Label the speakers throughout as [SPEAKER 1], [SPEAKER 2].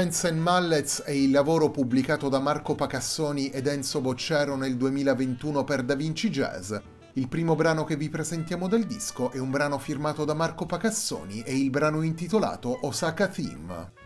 [SPEAKER 1] Hands and Mallets è il lavoro pubblicato da Marco Pacassoni ed Enzo Boccero nel 2021 per Da Vinci Jazz. Il primo brano che vi presentiamo del disco è un brano firmato da Marco Pacassoni e il brano intitolato Osaka Theme.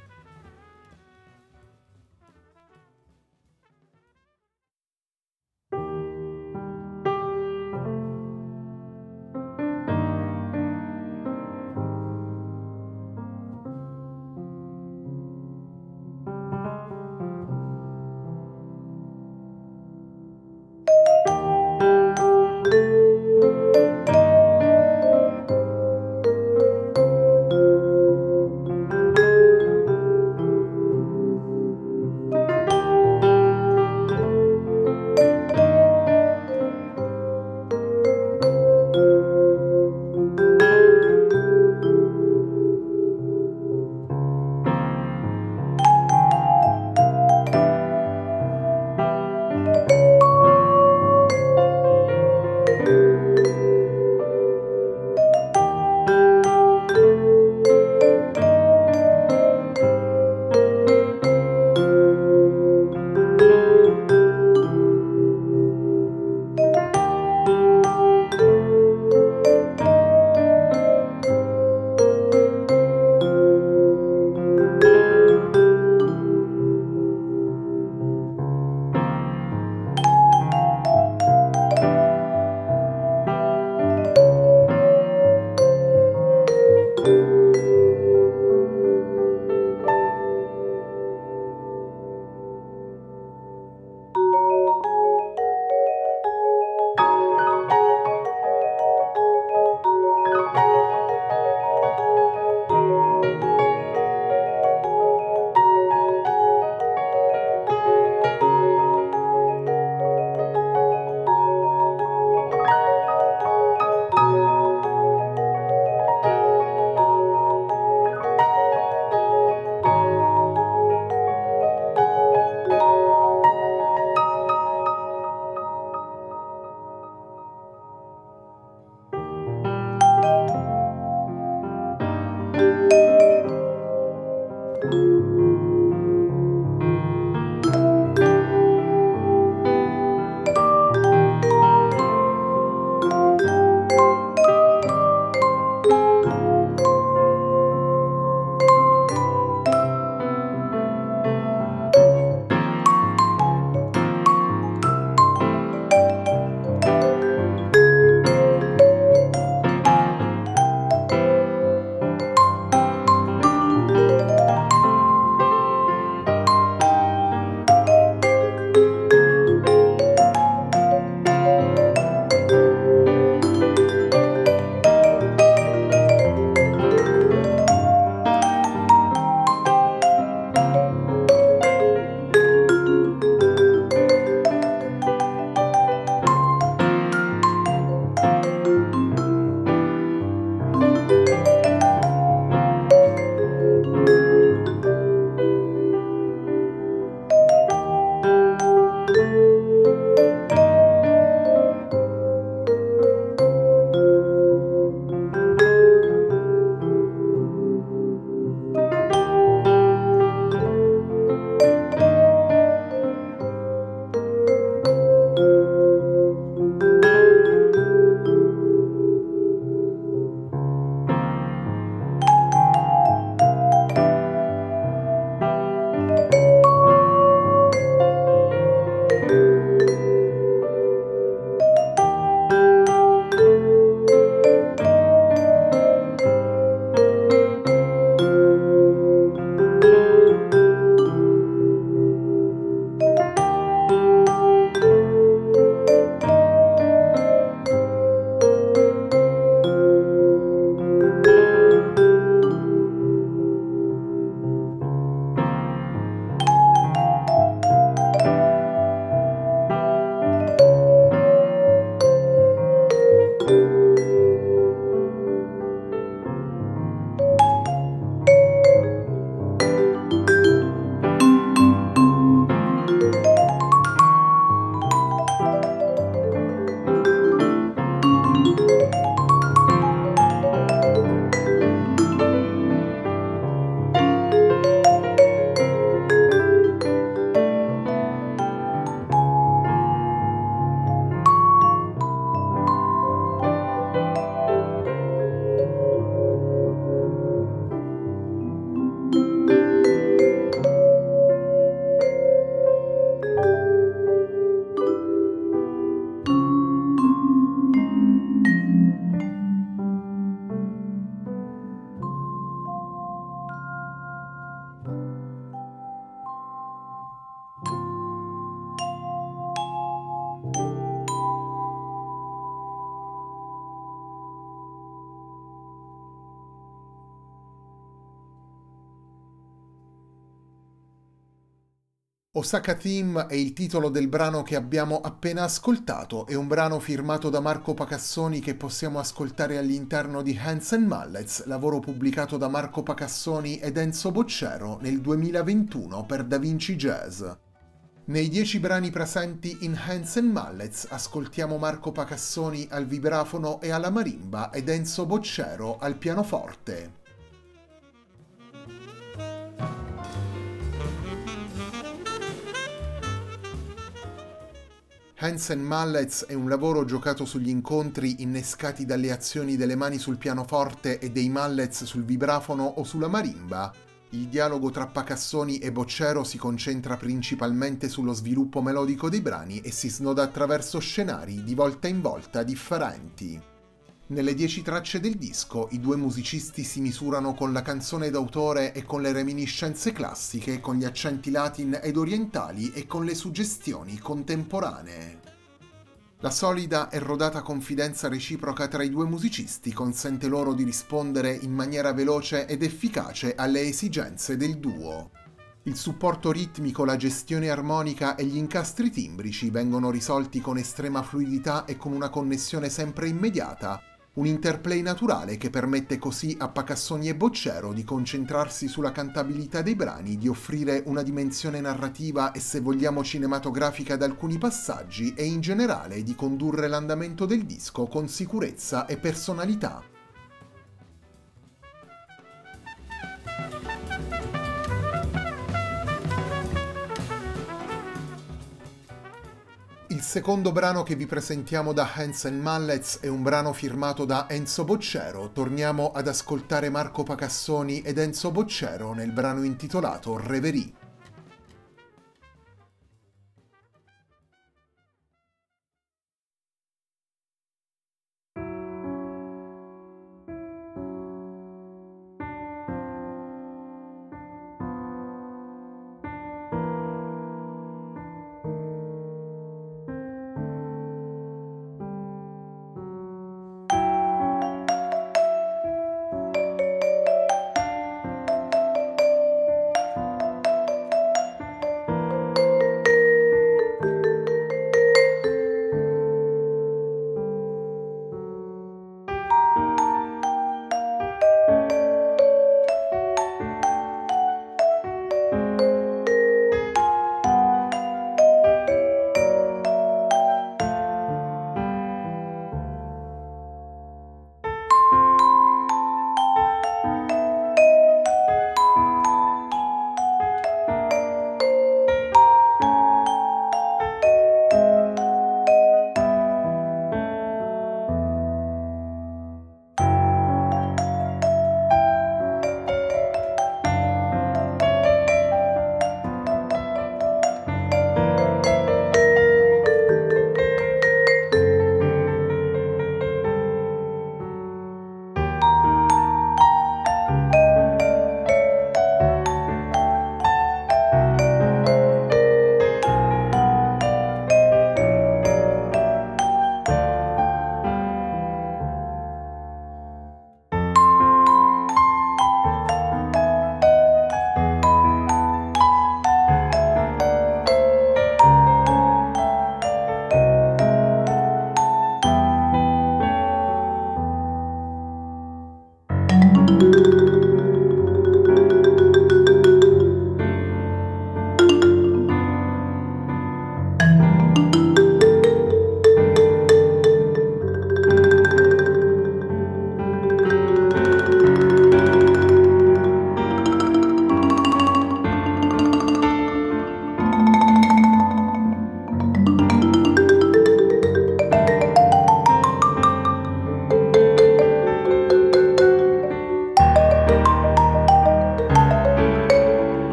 [SPEAKER 1] Osaka Theme è il titolo del brano che abbiamo appena ascoltato, è un brano firmato da Marco Pacassoni che possiamo ascoltare all'interno di Hands and Mallets, lavoro pubblicato da Marco Pacassoni ed Enzo Boccero nel 2021 per Da Vinci Jazz. Nei dieci brani presenti in Hands and Mallets ascoltiamo Marco Pacassoni al vibrafono e alla marimba ed Enzo Boccero al pianoforte. Hands and Mallets è un lavoro giocato sugli incontri innescati dalle azioni delle mani sul pianoforte e dei mallets sul vibrafono o sulla marimba. Il dialogo tra Pacassoni e Boccero si concentra principalmente sullo sviluppo melodico dei brani e si snoda attraverso scenari di volta in volta differenti. Nelle dieci tracce del disco i due musicisti si misurano con la canzone d'autore e con le reminiscenze classiche, con gli accenti latin ed orientali e con le suggestioni contemporanee. La solida e rodata confidenza reciproca tra i due musicisti consente loro di rispondere in maniera veloce ed efficace alle esigenze del duo. Il supporto ritmico, la gestione armonica e gli incastri timbrici vengono risolti con estrema fluidità e con una connessione sempre immediata, un interplay naturale che permette così a Pacassoni e Boccero di concentrarsi sulla cantabilità dei brani, di offrire una dimensione narrativa e se vogliamo cinematografica ad alcuni passaggi e in generale di condurre l'andamento del disco con sicurezza e personalità. Secondo brano che vi presentiamo da Hands and Mallets è un brano firmato da Enzo Boccero. Torniamo ad ascoltare Marco Pacassoni ed Enzo Boccero nel brano intitolato Reverie.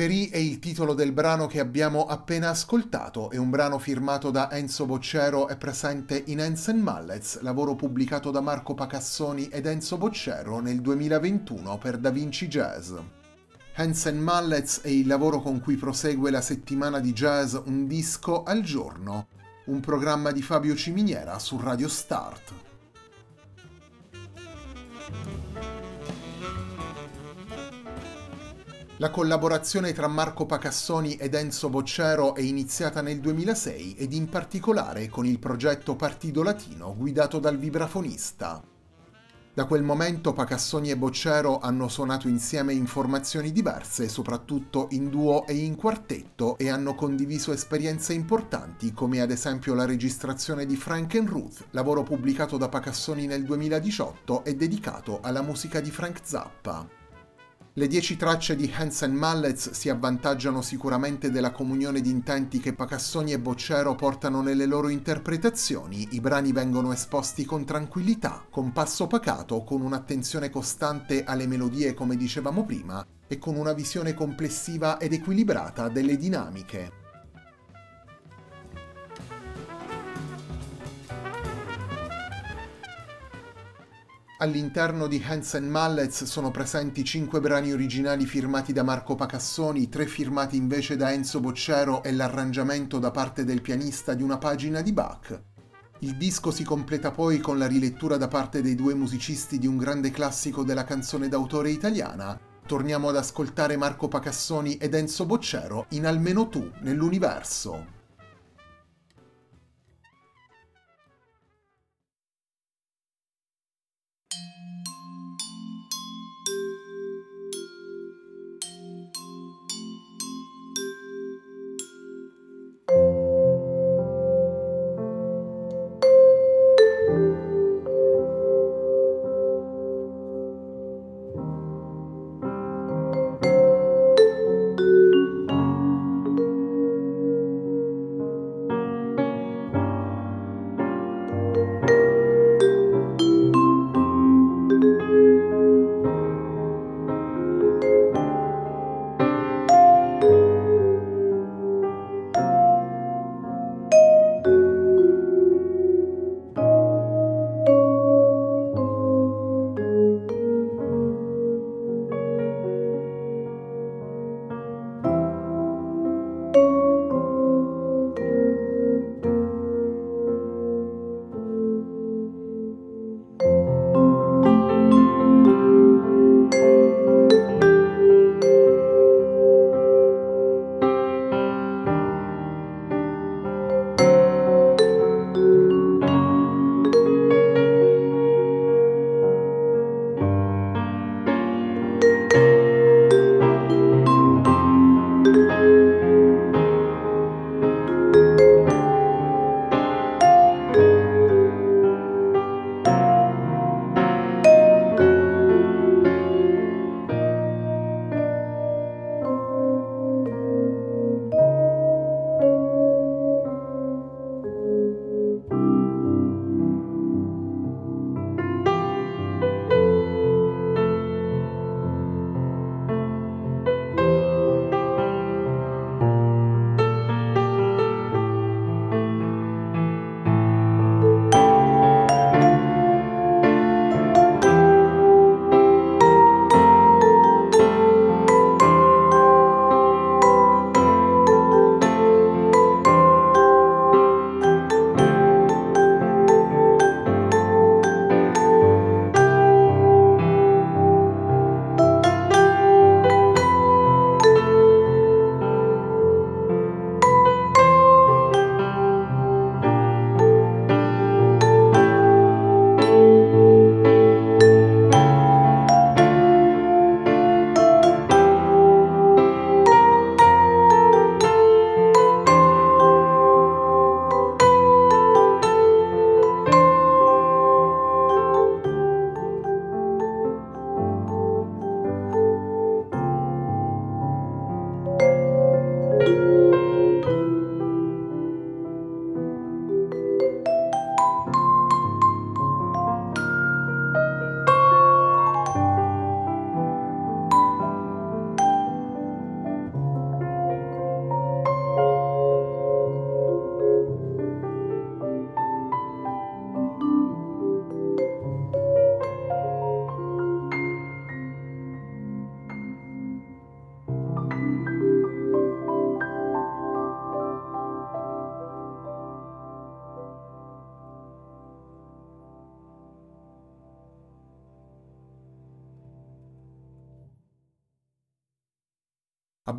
[SPEAKER 1] Reverie è il titolo del brano che abbiamo appena ascoltato, è un brano firmato da Enzo Boccero e presente in Hansen Mallets, lavoro pubblicato da Marco Pacassoni ed Enzo Boccero nel 2021 per Da Vinci Jazz. Hansen Mallets è il lavoro con cui prosegue la settimana di jazz Un disco al giorno, un programma di Fabio Ciminiera su Radio Start. La collaborazione tra Marco Pacassoni ed Enzo Boccero è iniziata nel 2006 ed in particolare con il progetto Partido Latino guidato dal vibrafonista. Da quel momento Pacassoni e Boccero hanno suonato insieme in formazioni diverse, soprattutto in duo e in quartetto, e hanno condiviso esperienze importanti come ad esempio la registrazione di Frank and Ruth, lavoro pubblicato da Pacassoni nel 2018 e dedicato alla musica di Frank Zappa. Le dieci tracce di Hansen Mallets si avvantaggiano sicuramente della comunione di intenti che Pacassoni e Boccero portano nelle loro interpretazioni. I brani vengono esposti con tranquillità, con passo pacato, con un'attenzione costante alle melodie come dicevamo prima e con una visione complessiva ed equilibrata delle dinamiche. All'interno di Hansen Mallets sono presenti cinque brani originali firmati da Marco Pacassoni, tre firmati invece da Enzo Boccero e l'arrangiamento da parte del pianista di una pagina di Bach. Il disco si completa poi con la rilettura da parte dei due musicisti di un grande classico della canzone d'autore italiana. Torniamo ad ascoltare Marco Pacassoni ed Enzo Boccero in Almeno tu nell'universo.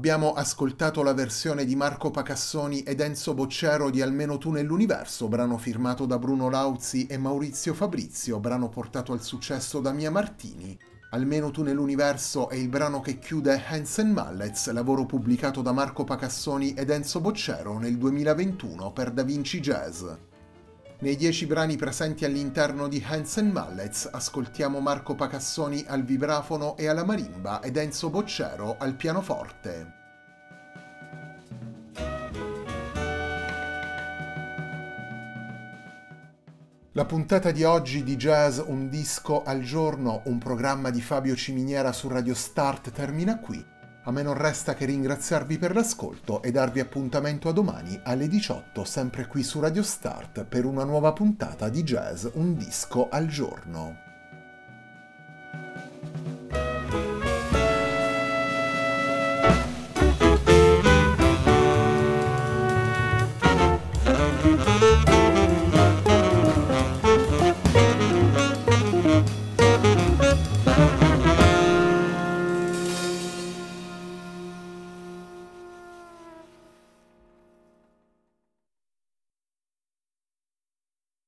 [SPEAKER 1] Abbiamo ascoltato la versione di Marco Pacassoni ed Enzo Boccero di Almeno tu nell'universo, brano firmato da Bruno Lauzzi e Maurizio Fabrizio, brano portato al successo da Mia Martini. Almeno tu nell'universo è il brano che chiude Hands and Mallets, lavoro pubblicato da Marco Pacassoni ed Enzo Boccero nel 2021 per Da Vinci Jazz. Nei dieci brani presenti all'interno di Hands and Mallets ascoltiamo Marco Pacassoni al vibrafono e alla marimba ed Enzo Boccero al pianoforte. La puntata di oggi di Jazz Un disco al giorno, un programma di Fabio Ciminiera su Radio Start termina qui. A me non resta che ringraziarvi per l'ascolto e darvi appuntamento a domani alle 18 sempre qui su Radio Start per una nuova puntata di Jazz Un disco al giorno.